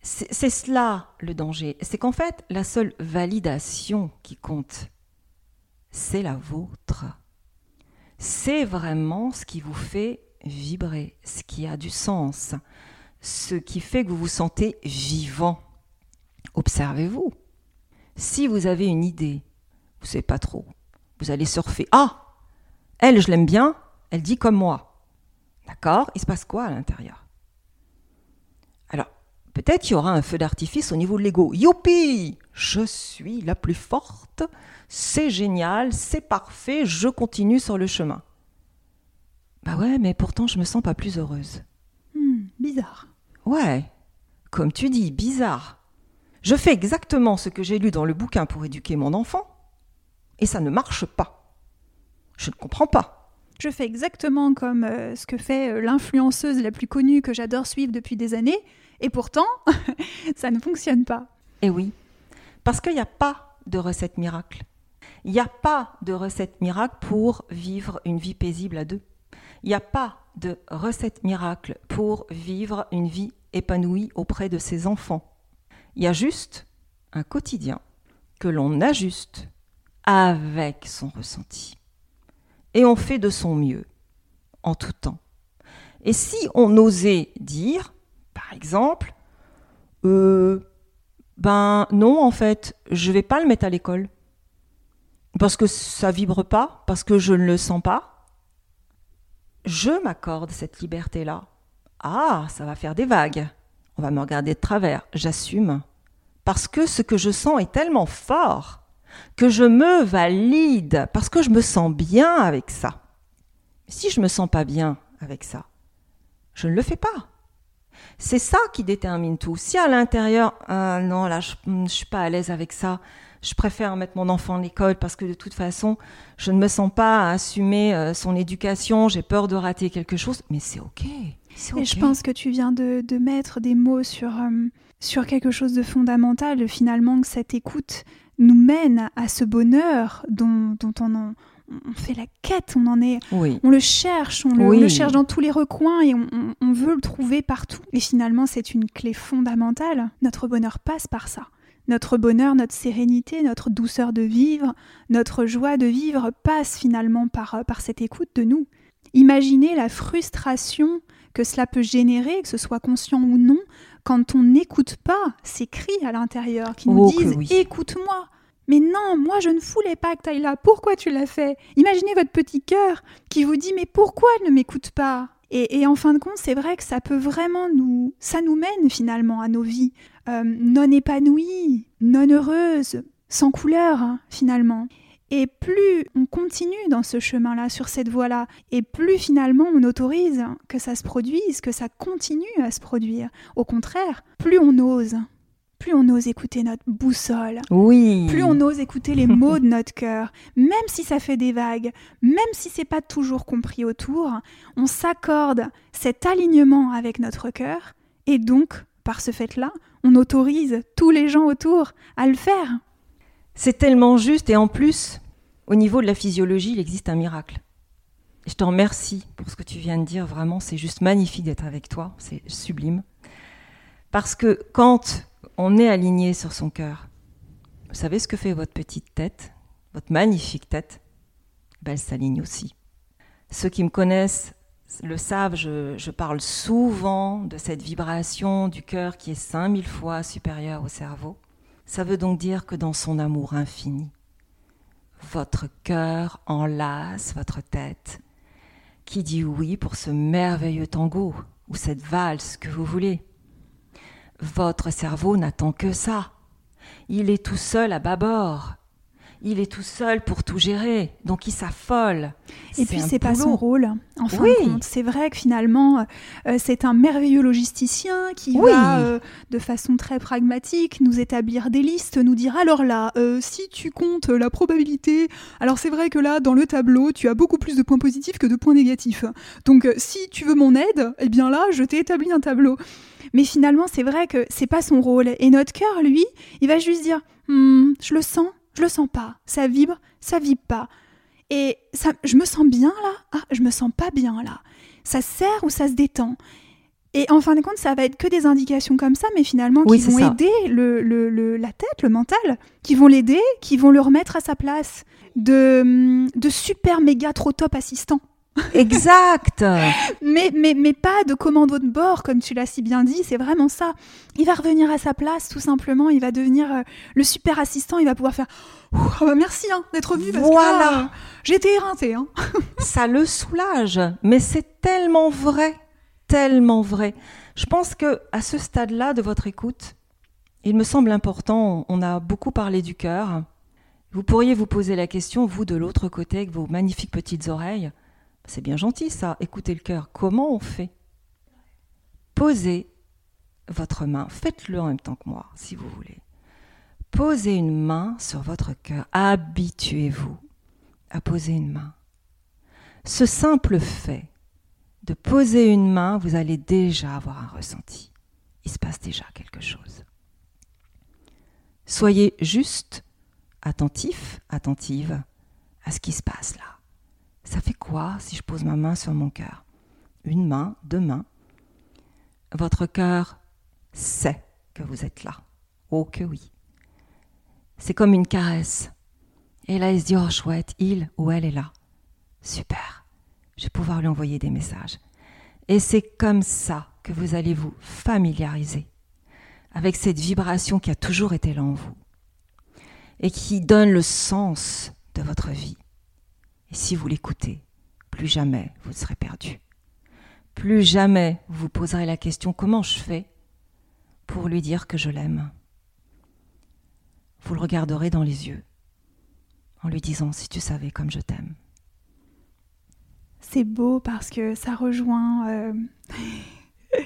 C'est c'est cela le danger. C'est qu'en fait, la seule validation qui compte, c'est la vôtre. C'est vraiment ce qui vous fait vibrer, ce qui a du sens, ce qui fait que vous vous sentez vivant. Observez-vous. Si vous avez une idée, vous ne savez pas trop, vous allez surfer. Ah Elle, je l'aime bien, elle dit comme moi. D'accord? Il se passe quoi à l'intérieur? Alors, peut-être qu'il y aura un feu d'artifice au niveau de l'ego. Youpi Je suis la plus forte, c'est génial, c'est parfait, je continue sur le chemin. Bah ouais, mais pourtant je me sens pas plus heureuse. Hmm, bizarre. Ouais, comme tu dis, bizarre. Je fais exactement ce que j'ai lu dans le bouquin pour éduquer mon enfant, et ça ne marche pas. Je ne comprends pas. Je fais exactement comme euh, ce que fait euh, l'influenceuse la plus connue que j'adore suivre depuis des années, et pourtant, [laughs] ça ne fonctionne pas. Eh oui, parce qu'il n'y a pas de recette miracle. Il n'y a pas de recette miracle pour vivre une vie paisible à deux. Il n'y a pas de recette miracle pour vivre une vie épanouie auprès de ses enfants. Il y a juste un quotidien que l'on ajuste avec son ressenti. Et on fait de son mieux, en tout temps. Et si on osait dire, par exemple, euh, ben non, en fait, je vais pas le mettre à l'école. Parce que ça vibre pas, parce que je ne le sens pas. Je m'accorde cette liberté-là. Ah, ça va faire des vagues. On va me regarder de travers. J'assume. Parce que ce que je sens est tellement fort que je me valide, parce que je me sens bien avec ça. Si je me sens pas bien avec ça, je ne le fais pas. C'est ça qui détermine tout. Si à l'intérieur, ah non, là, je ne suis pas à l'aise avec ça, je préfère mettre mon enfant à l'école parce que de toute façon, je ne me sens pas assumer euh, son éducation, j'ai peur de rater quelque chose, mais c'est ok. Et je pense que tu viens de, de mettre des mots sur, euh, sur quelque chose de fondamental, finalement, que cette écoute nous mène à ce bonheur dont, dont on, en- on fait la quête, on en est, Oui, on le cherche, on le, on Oui. le cherche dans tous les recoins et on, on- on veut le trouver partout. Et finalement, c'est une clé fondamentale. Notre bonheur passe par ça. Notre bonheur, notre sérénité, notre douceur de vivre, notre joie de vivre passe finalement par, euh, par cette écoute de nous. Imaginez la frustration que cela peut générer, que ce soit conscient ou non, quand on n'écoute pas ces cris à l'intérieur qui nous Oh disent oui. Écoute-moi Mais non, moi je ne voulais pas que tu ailles là, pourquoi tu l'as fait? Imaginez votre petit cœur qui vous dit Mais pourquoi elle ne m'écoute pas? Et, et en fin de compte, c'est vrai que ça peut vraiment nous. Ça nous mène finalement à nos vies euh, non épanouies, non heureuses, sans couleur, hein, finalement. Et plus on continue dans ce chemin-là, sur cette voie-là, et plus finalement on autorise que ça se produise, que ça continue à se produire. Au contraire, plus on ose, plus on ose écouter notre boussole, oui. plus on ose écouter les mots de notre cœur, même si ça fait des vagues, même si c'est pas toujours compris autour, on s'accorde cet alignement avec notre cœur, et donc, par ce fait-là, on autorise tous les gens autour à le faire. C'est tellement juste et en plus, au niveau de la physiologie, il existe un miracle. je te remercie pour ce que tu viens de dire, vraiment, c'est juste magnifique d'être avec toi, c'est sublime. Parce que quand on est aligné sur son cœur, vous savez ce que fait votre petite tête, votre magnifique tête? Ben, Elle s'aligne aussi. Ceux qui me connaissent le savent, je, je, parle souvent de cette vibration du cœur qui est 5000 fois supérieure au cerveau. Ça veut donc dire que dans son amour infini, votre cœur enlace votre tête, qui dit oui pour ce merveilleux tango ou cette valse que vous voulez. Votre cerveau n'attend que ça. Il est tout seul à bâbord il est tout seul pour tout gérer, donc il s'affole. Et puis c'est pas son rôle. En fin de compte, c'est vrai que finalement, euh, c'est un merveilleux logisticien qui va, euh, de façon très pragmatique, nous établir des listes, nous dire alors là, euh, si tu comptes la probabilité, alors c'est vrai que là, dans le tableau, tu as beaucoup plus de points positifs que de points négatifs. Donc si tu veux mon aide, eh bien là, je t'ai établi un tableau. Mais finalement, c'est vrai que c'est pas son rôle. Et notre cœur, lui, il va juste dire, hmm, je le sens, je le sens pas. Ça vibre, ça vibre pas. Et ça, je me sens bien là? Ah, je me sens pas bien là. Ça serre ou ça se détend? Et en fin de compte, ça va être que des indications comme ça, mais finalement qui vont aider le, le, la tête, le mental, qui vont l'aider, qui vont le remettre à sa place de, de super méga trop top assistant. Exact. [laughs] mais, mais, mais pas de commando de bord, comme tu l'as si bien dit, c'est vraiment ça. Il va revenir à sa place, tout simplement. Il va devenir euh, le super assistant. Il va pouvoir faire oh, bah, Merci hein, d'être venu parce voilà. que j'étais éreinté. Hein. [laughs] ça le soulage. Mais c'est tellement vrai. Tellement vrai. Je pense que à ce stade-là de votre écoute, il me semble important, on a beaucoup parlé du cœur. Vous pourriez vous poser la question, vous de l'autre côté, avec vos magnifiques petites oreilles, c'est bien gentil ça, écoutez le cœur. Comment on fait? Posez votre main, faites-le en même temps que moi, si vous voulez. Posez une main sur votre cœur, habituez-vous à poser une main. Ce simple fait de poser une main, vous allez déjà avoir un ressenti. Il se passe déjà quelque chose. Soyez juste attentif, attentive à ce qui se passe là. Ça fait quoi si je pose ma main sur mon cœur? Une main, deux mains. Votre cœur sait que vous êtes là. Oh que oui. C'est comme une caresse. Et là, il se dit, oh chouette, il ou elle est là. Super. Je vais pouvoir lui envoyer des messages. Et c'est comme ça que vous allez vous familiariser avec cette vibration qui a toujours été là en vous et qui donne le sens de votre vie. Et si vous l'écoutez, plus jamais vous ne serez perdu. Plus jamais vous vous poserez la question comment je fais pour lui dire que je l'aime? Vous le regarderez dans les yeux en lui disant si tu savais comme je t'aime. C'est beau parce que ça rejoint... Euh, [laughs]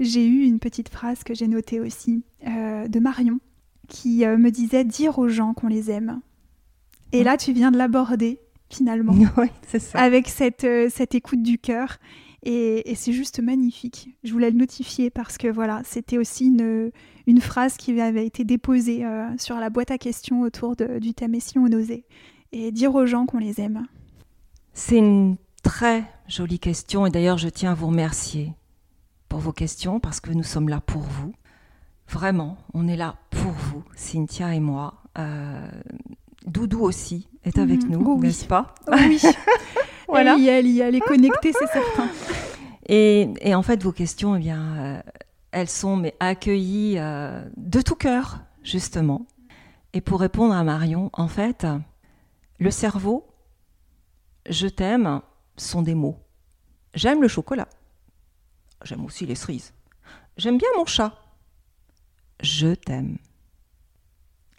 j'ai eu une petite phrase que j'ai notée aussi euh, de Marion qui euh, me disait dire aux gens qu'on les aime. Et mmh. là, tu viens de l'aborder finalement, [laughs] avec cette, euh, cette écoute du cœur. Et, c'est juste magnifique. Je voulais le notifier parce que voilà, c'était aussi une, une, phrase qui avait été déposée euh, sur la boîte à questions autour du thème Et si on osait Et dire aux gens qu'on les aime. C'est une très jolie question et d'ailleurs je tiens à vous remercier pour vos questions parce que nous sommes là pour vous. Vraiment, on est là pour vous, Cynthia et moi. Euh, Doudou aussi est avec mhm. nous, oh n'est-ce pas Oui, [laughs] [laughs] voilà. Elle y, elle, elle est connectée, c'est [laughs] certain. Et, en fait, vos questions, eh bien, euh, elles sont mais, accueillies euh, de tout cœur, justement. Et pour répondre à Marion, en fait, le cerveau, je t'aime, sont des mots. J'aime le chocolat. J'aime aussi les cerises. J'aime bien mon chat. Je t'aime.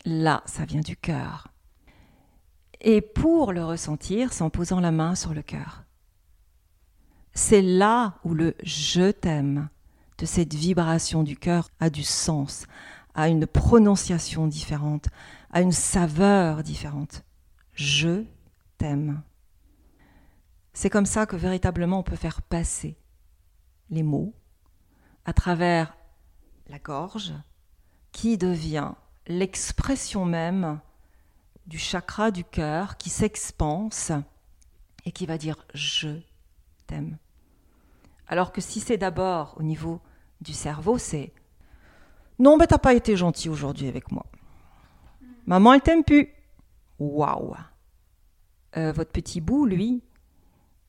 Là, ça vient du cœur et pour le ressentir, c'est en posant la main sur le cœur. C'est là où le je t'aime de cette vibration du cœur a du sens, a une prononciation différente, a une saveur différente. Je t'aime. C'est comme ça que véritablement on peut faire passer les mots à travers la gorge qui devient l'expression même du chakra du cœur qui s'expanse et qui va dire je t'aime. Alors que si c'est d'abord au niveau du cerveau, c'est non, mais t'as pas été gentil aujourd'hui avec moi. Maman, elle t'aime plus. Waouh. Euh, votre petit bout, lui,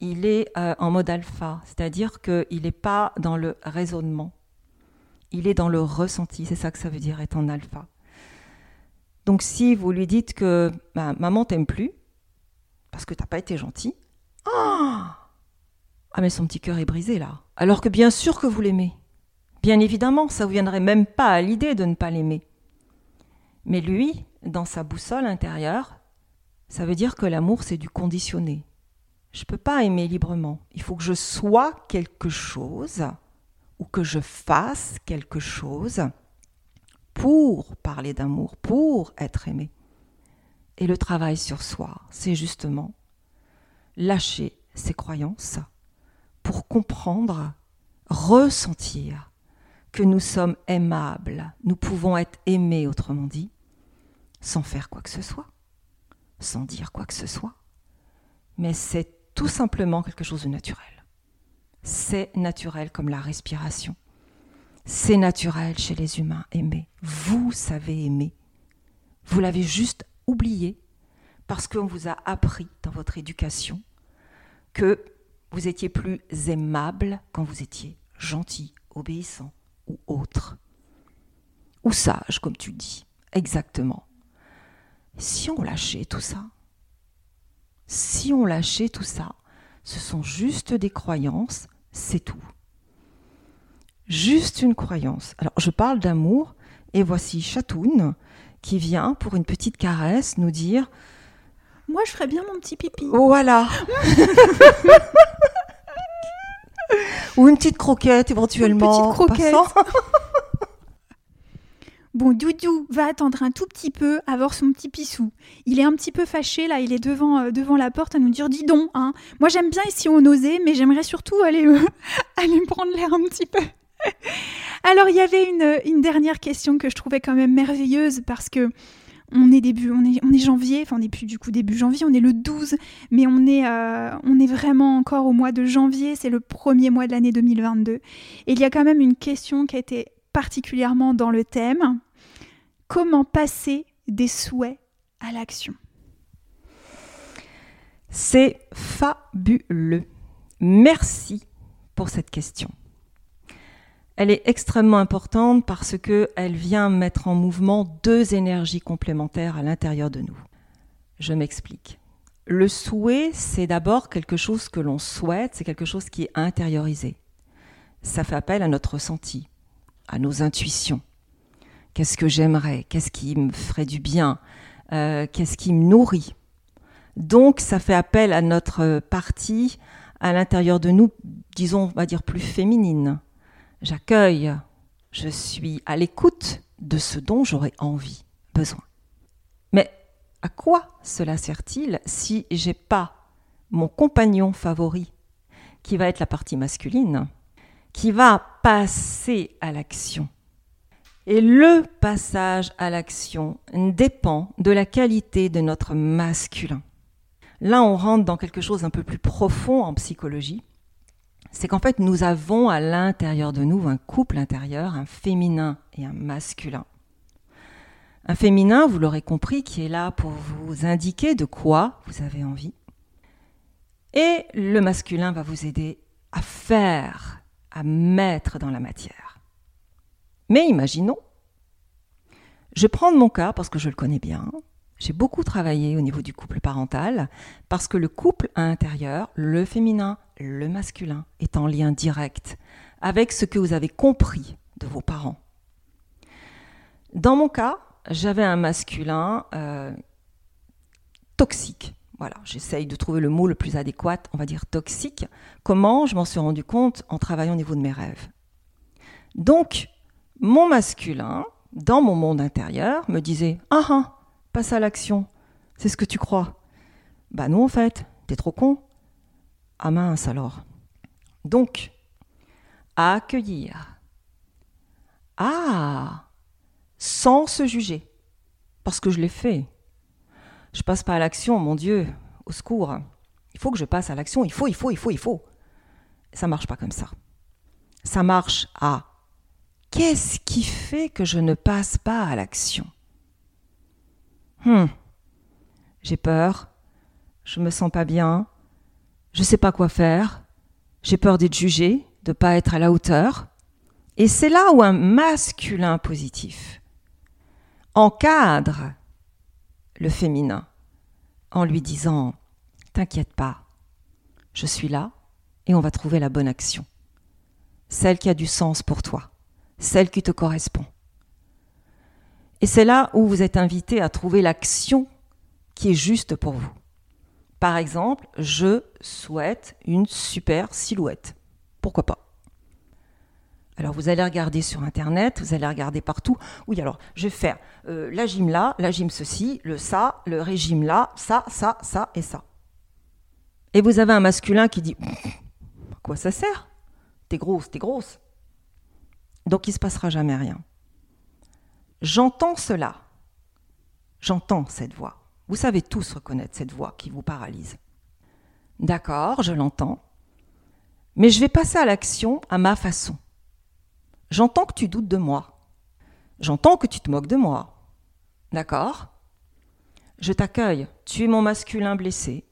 il est euh, en mode alpha, c'est-à-dire qu'il n'est pas dans le raisonnement, il est dans le ressenti, c'est ça que ça veut dire être en alpha. Donc si vous lui dites que bah, maman t'aime plus, parce que t'as pas été gentil, ah ah mais son petit cœur est brisé là. Alors que bien sûr que vous l'aimez. Bien évidemment, ça vous viendrait même pas à l'idée de ne pas l'aimer. Mais lui, dans sa boussole intérieure, ça veut dire que l'amour c'est du conditionné. Je ne peux pas aimer librement. Il faut que je sois quelque chose ou que je fasse quelque chose pour parler d'amour, pour être aimé. Et le travail sur soi, c'est justement lâcher ses croyances pour comprendre, ressentir que nous sommes aimables, nous pouvons être aimés, autrement dit, sans faire quoi que ce soit, sans dire quoi que ce soit. Mais c'est tout simplement quelque chose de naturel. C'est naturel comme la respiration. C'est naturel chez les humains, aimer. Vous savez aimer. Vous l'avez juste oublié parce qu'on vous a appris dans votre éducation que vous étiez plus aimable quand vous étiez gentil, obéissant ou autre. Ou sage, comme tu dis. Exactement. Si on lâchait tout ça, si on lâchait tout ça, ce sont juste des croyances, c'est tout. Juste une croyance. Alors je parle d'amour et voici Chatoun qui vient pour une petite caresse nous dire Moi je ferais bien mon petit pipi. Voilà. [laughs] Ou une petite croquette éventuellement. Une petite croquette. [laughs] Bon, Doudou va attendre un tout petit peu à voir son petit pissou. Il est un petit peu fâché, là, il est devant, euh, devant la porte à nous dire Dis donc, hein, moi j'aime bien ici on osait, mais j'aimerais surtout aller, euh, [laughs] aller prendre l'air un petit peu. [laughs] Alors, il y avait une, dernière question que je trouvais quand même merveilleuse parce que on est début, on est, on est janvier, enfin on n'est plus du coup début janvier, on est le 12, mais on est, euh, on est vraiment encore au mois de janvier, c'est le premier mois de l'année 2022. Et il y a quand même une question qui a été particulièrement dans le thème. Comment passer des souhaits à l'action? C'est fabuleux. Merci pour cette question. Elle est extrêmement importante parce qu'elle vient mettre en mouvement deux énergies complémentaires à l'intérieur de nous. Je m'explique. Le souhait, c'est d'abord quelque chose que l'on souhaite, c'est quelque chose qui est intériorisé. Ça fait appel à notre ressenti, à nos intuitions. Qu'est-ce que j'aimerais? Qu'est-ce qui me ferait du bien? Euh, Qu'est-ce qui me nourrit? Donc ça fait appel à notre partie à l'intérieur de nous, disons, on va dire plus féminine. J'accueille, je suis à l'écoute de ce dont j'aurais envie, besoin. Mais à quoi cela sert-il si j'ai pas mon compagnon favori, qui va être la partie masculine, qui va passer à l'action? Et le passage à l'action dépend de la qualité de notre masculin. Là, on rentre dans quelque chose un peu plus profond en psychologie. C'est qu'en fait, nous avons à l'intérieur de nous un couple intérieur, un féminin et un masculin. Un féminin, vous l'aurez compris, qui est là pour vous indiquer de quoi vous avez envie. Et le masculin va vous aider à faire, à mettre dans la matière. Mais imaginons, je prends mon cas parce que je le connais bien. J'ai beaucoup travaillé au niveau du couple parental parce que le couple intérieur, le féminin, le masculin, est en lien direct avec ce que vous avez compris de vos parents. Dans mon cas, j'avais un masculin euh, toxique. Voilà, j'essaye de trouver le mot le plus adéquat, on va dire toxique. Comment? Je m'en suis rendu compte en travaillant au niveau de mes rêves. Donc, mon masculin, dans mon monde intérieur, me disait Ah ah, passe à l'action, c'est ce que tu crois. Bah non, en fait, t'es trop con. Ah mince alors. Donc, accueillir. Ah Sans se juger, parce que je l'ai fait. je passe pas à l'action, mon Dieu, au secours. Il faut que je passe à l'action, il faut, il faut, il faut, il faut. Ça marche pas comme ça. Ça marche à qu'est-ce qui fait que je ne passe pas à l'action? Hmm. J'ai peur, je me sens pas bien, je sais pas quoi faire, j'ai peur d'être jugé, de pas être à la hauteur. Et c'est là où un masculin positif encadre le féminin en lui disant T'inquiète pas, je suis là et on va trouver la bonne action, celle qui a du sens pour toi, celle qui te correspond. Et c'est là où vous êtes invité à trouver l'action qui est juste pour vous. Par exemple, je souhaite une super silhouette. Pourquoi pas? Alors vous allez regarder sur Internet, vous allez regarder partout. Oui, alors je vais faire euh, la gym là, la gym ceci, le ça, le régime là, ça, ça, ça et ça. Et vous avez un masculin qui dit à quoi ça sert? T'es grosse, t'es grosse. Donc il ne se passera jamais rien. J'entends cela. J'entends cette voix. Vous savez tous reconnaître cette voix qui vous paralyse. D'accord, je l'entends. Mais je vais passer à l'action à ma façon. J'entends que tu doutes de moi. J'entends que tu te moques de moi. D'accord? Je t'accueille. Tu es mon masculin blessé.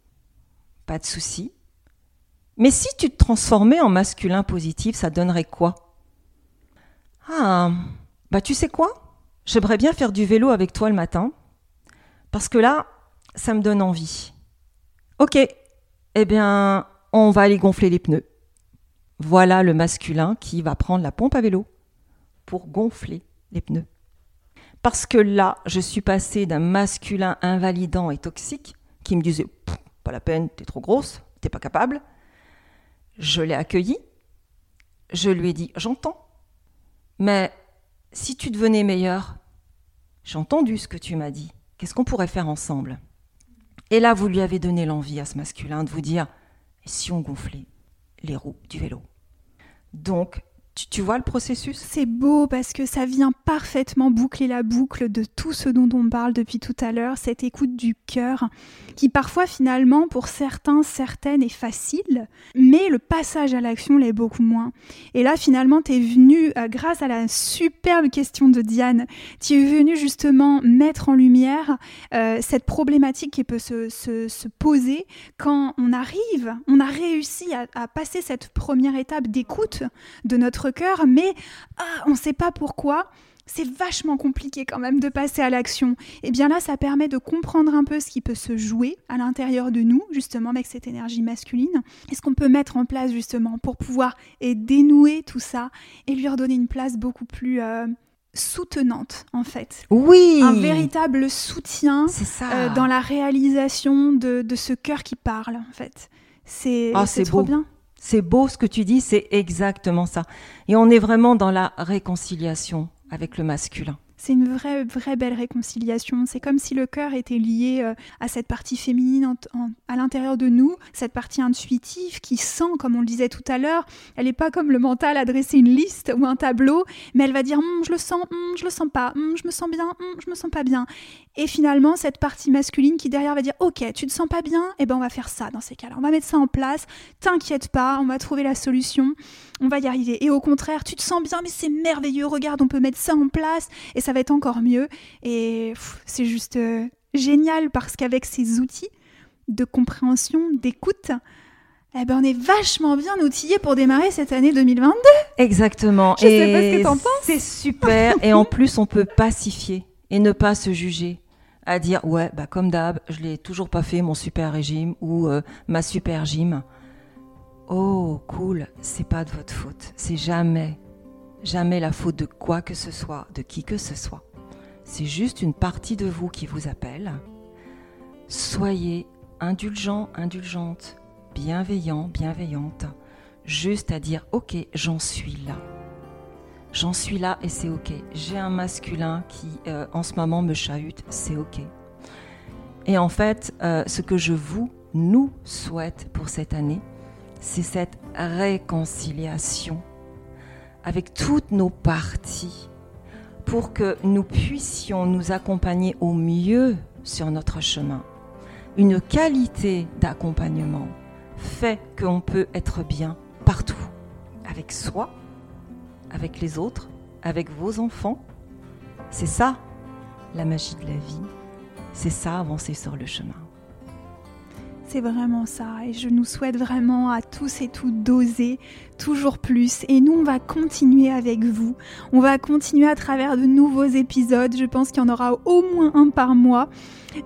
Pas de souci. Mais si tu te transformais en masculin positif, ça donnerait quoi? Ah, bah tu sais quoi? J'aimerais bien faire du vélo avec toi le matin. Parce que là, ça me donne envie. Ok, eh bien, on va aller gonfler les pneus. Voilà le masculin qui va prendre la pompe à vélo pour gonfler les pneus. Parce que là, je suis passée d'un masculin invalidant et toxique qui me disait pas la peine, t'es trop grosse, t'es pas capable. Je l'ai accueilli. Je lui ai dit j'entends. Mais si tu devenais meilleur, j'ai entendu ce que tu m'as dit. Qu'est-ce qu'on pourrait faire ensemble? Et là, vous lui avez donné l'envie à ce masculin de vous dire si on gonflait les roues du vélo? Donc, tu, vois le processus? C'est beau parce que ça vient parfaitement boucler la boucle de tout ce dont on parle depuis tout à l'heure, cette écoute du cœur, qui parfois finalement pour certains, certaines est facile, mais le passage à l'action l'est beaucoup moins. Et là finalement tu es venu, euh, grâce à la superbe question de Diane, tu es venu justement mettre en lumière euh, cette problématique qui peut se, se, poser quand on arrive, on a réussi à, à passer cette première étape d'écoute de notre cœur, mais ah, on ne sait pas pourquoi. C'est vachement compliqué quand même de passer à l'action. Et bien là, ça permet de comprendre un peu ce qui peut se jouer à l'intérieur de nous, justement avec cette énergie masculine. Et ce qu'on peut mettre en place justement pour pouvoir et dénouer tout ça et lui redonner une place beaucoup plus euh, soutenante en fait? Oui. Un véritable soutien euh, dans la réalisation de, ce cœur qui parle en fait. C'est ah, trop bien. C'est beau ce que tu dis, c'est exactement ça. Et on est vraiment dans la réconciliation avec le masculin. C'est une vraie, vraie belle réconciliation. C'est comme si le cœur était lié euh, à cette partie féminine à l'intérieur de nous, cette partie intuitive qui sent, comme on le disait tout à l'heure. Elle n'est pas comme le mental à dresser une liste ou un tableau, mais elle va dire hum, je le sens, hum, je le sens pas, hum, je me sens bien, je me sens pas bien. Et finalement, cette partie masculine qui derrière va dire ok, tu te sens pas bien, et eh ben on va faire ça dans ces cas-là. On va mettre ça en place. T'inquiète pas, on va trouver la solution. On va y arriver. Et au contraire, tu te sens bien, mais c'est merveilleux. Regarde, on peut mettre ça en place et ça va être encore mieux. Et c'est juste euh, génial parce qu'avec ces outils de compréhension, d'écoute, eh ben on est vachement bien outillé pour démarrer cette année 2022. Exactement. Je et sais pas ce que t'en penses. C'est super. [laughs] et en plus, on peut pacifier et ne pas se juger à dire ouais bah comme d'hab je l'ai toujours pas fait mon super régime ou euh, ma super gym oh cool c'est pas de votre faute c'est jamais jamais la faute de quoi que ce soit de qui que ce soit c'est juste une partie de vous qui vous appelle. Soyez indulgent, indulgente, bienveillant, bienveillante, juste à dire ok, j'en suis là. J'en suis là et c'est ok. J'ai un masculin qui euh, en ce moment me chahute, c'est ok. Et en fait, euh, ce que je vous, nous souhaite pour cette année, c'est cette réconciliation avec toutes nos parties pour que nous puissions nous accompagner au mieux sur notre chemin. une qualité d'accompagnement fait qu'on peut être bien partout, avec soi, avec les autres, avec vos enfants. C'est ça la magie de la vie, c'est ça avancer sur le chemin. C'est vraiment ça. Et je nous souhaite vraiment à tous et toutes d'oser toujours plus. Et nous, on va continuer avec vous. On va continuer à travers de nouveaux épisodes. Je pense qu'il y en aura au moins un par mois.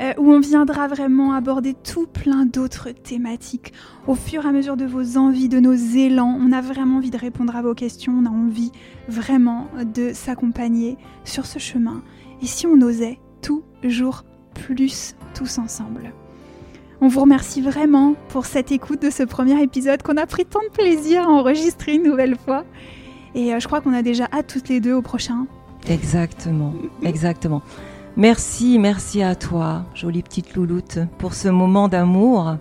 Euh, où on viendra vraiment aborder tout plein d'autres thématiques au fur et à mesure de vos envies, de nos élans. On a vraiment envie de répondre à vos questions, on a envie vraiment de s'accompagner sur ce chemin. Et si on osait toujours plus tous ensemble on vous remercie vraiment pour cette écoute de ce premier épisode qu'on a pris tant de plaisir à enregistrer une nouvelle fois. Et euh, je crois qu'on a déjà hâte toutes les deux au prochain. Exactement, exactement. Merci, merci à toi, jolie petite louloute, pour ce moment d'amour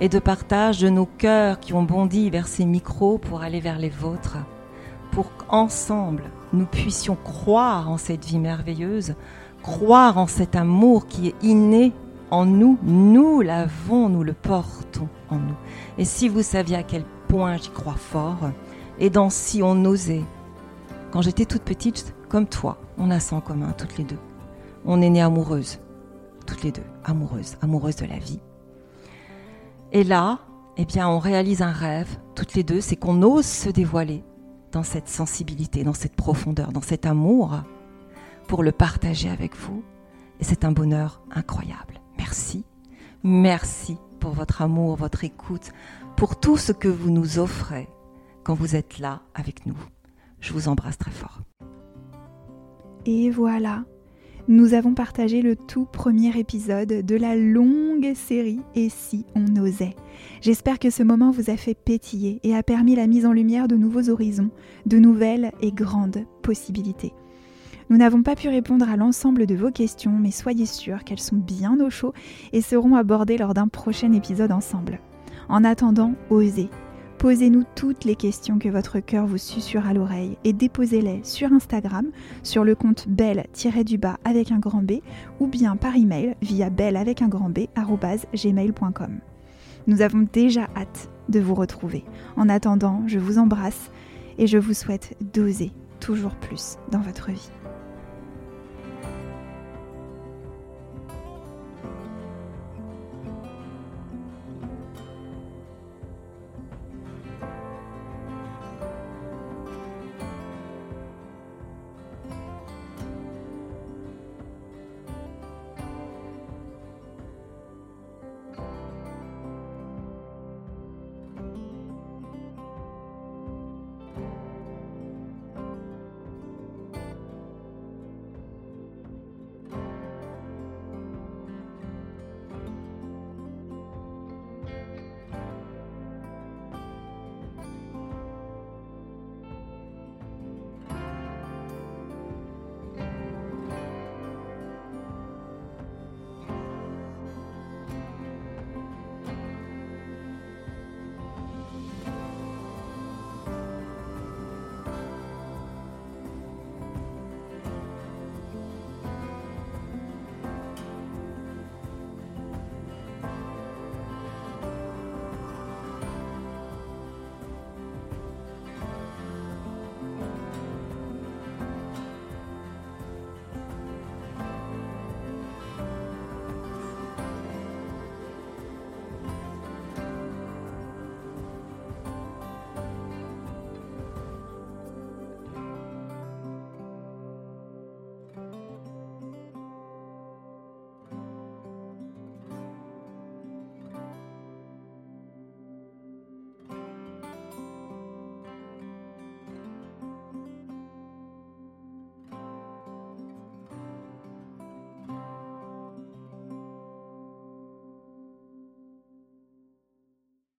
et de partage de nos cœurs qui ont bondi vers ces micros pour aller vers les vôtres, pour qu'ensemble nous puissions croire en cette vie merveilleuse, croire en cet amour qui est inné en nous, nous l'avons, nous le portons en nous. Et si vous saviez à quel point j'y crois fort, et dans si on osait, quand j'étais toute petite, comme toi, on a ça en commun, toutes les deux. On est nées amoureuses, toutes les deux, amoureuses, amoureuses de la vie. Et là, eh bien, on réalise un rêve, toutes les deux, c'est qu'on ose se dévoiler dans cette sensibilité, dans cette profondeur, dans cet amour, pour le partager avec vous. Et c'est un bonheur incroyable merci. Merci pour votre amour, votre écoute, pour tout ce que vous nous offrez quand vous êtes là avec nous. Je vous embrasse très fort. Et voilà, nous avons partagé le tout premier épisode de la longue série Et si on osait J'espère que ce moment vous a fait pétiller et a permis la mise en lumière de nouveaux horizons, de nouvelles et grandes possibilités. Nous n'avons pas pu répondre à l'ensemble de vos questions, mais soyez sûrs qu'elles sont bien au chaud et seront abordées lors d'un prochain épisode ensemble. En attendant, osez. Posez-nous toutes les questions que votre cœur vous susurre à l'oreille et déposez-les sur Instagram, sur le compte belle-du-bas avec un grand B ou bien par email via belle avec un grand B gmail.com. Nous avons déjà hâte de vous retrouver. En attendant, je vous embrasse et je vous souhaite d'oser toujours plus dans votre vie.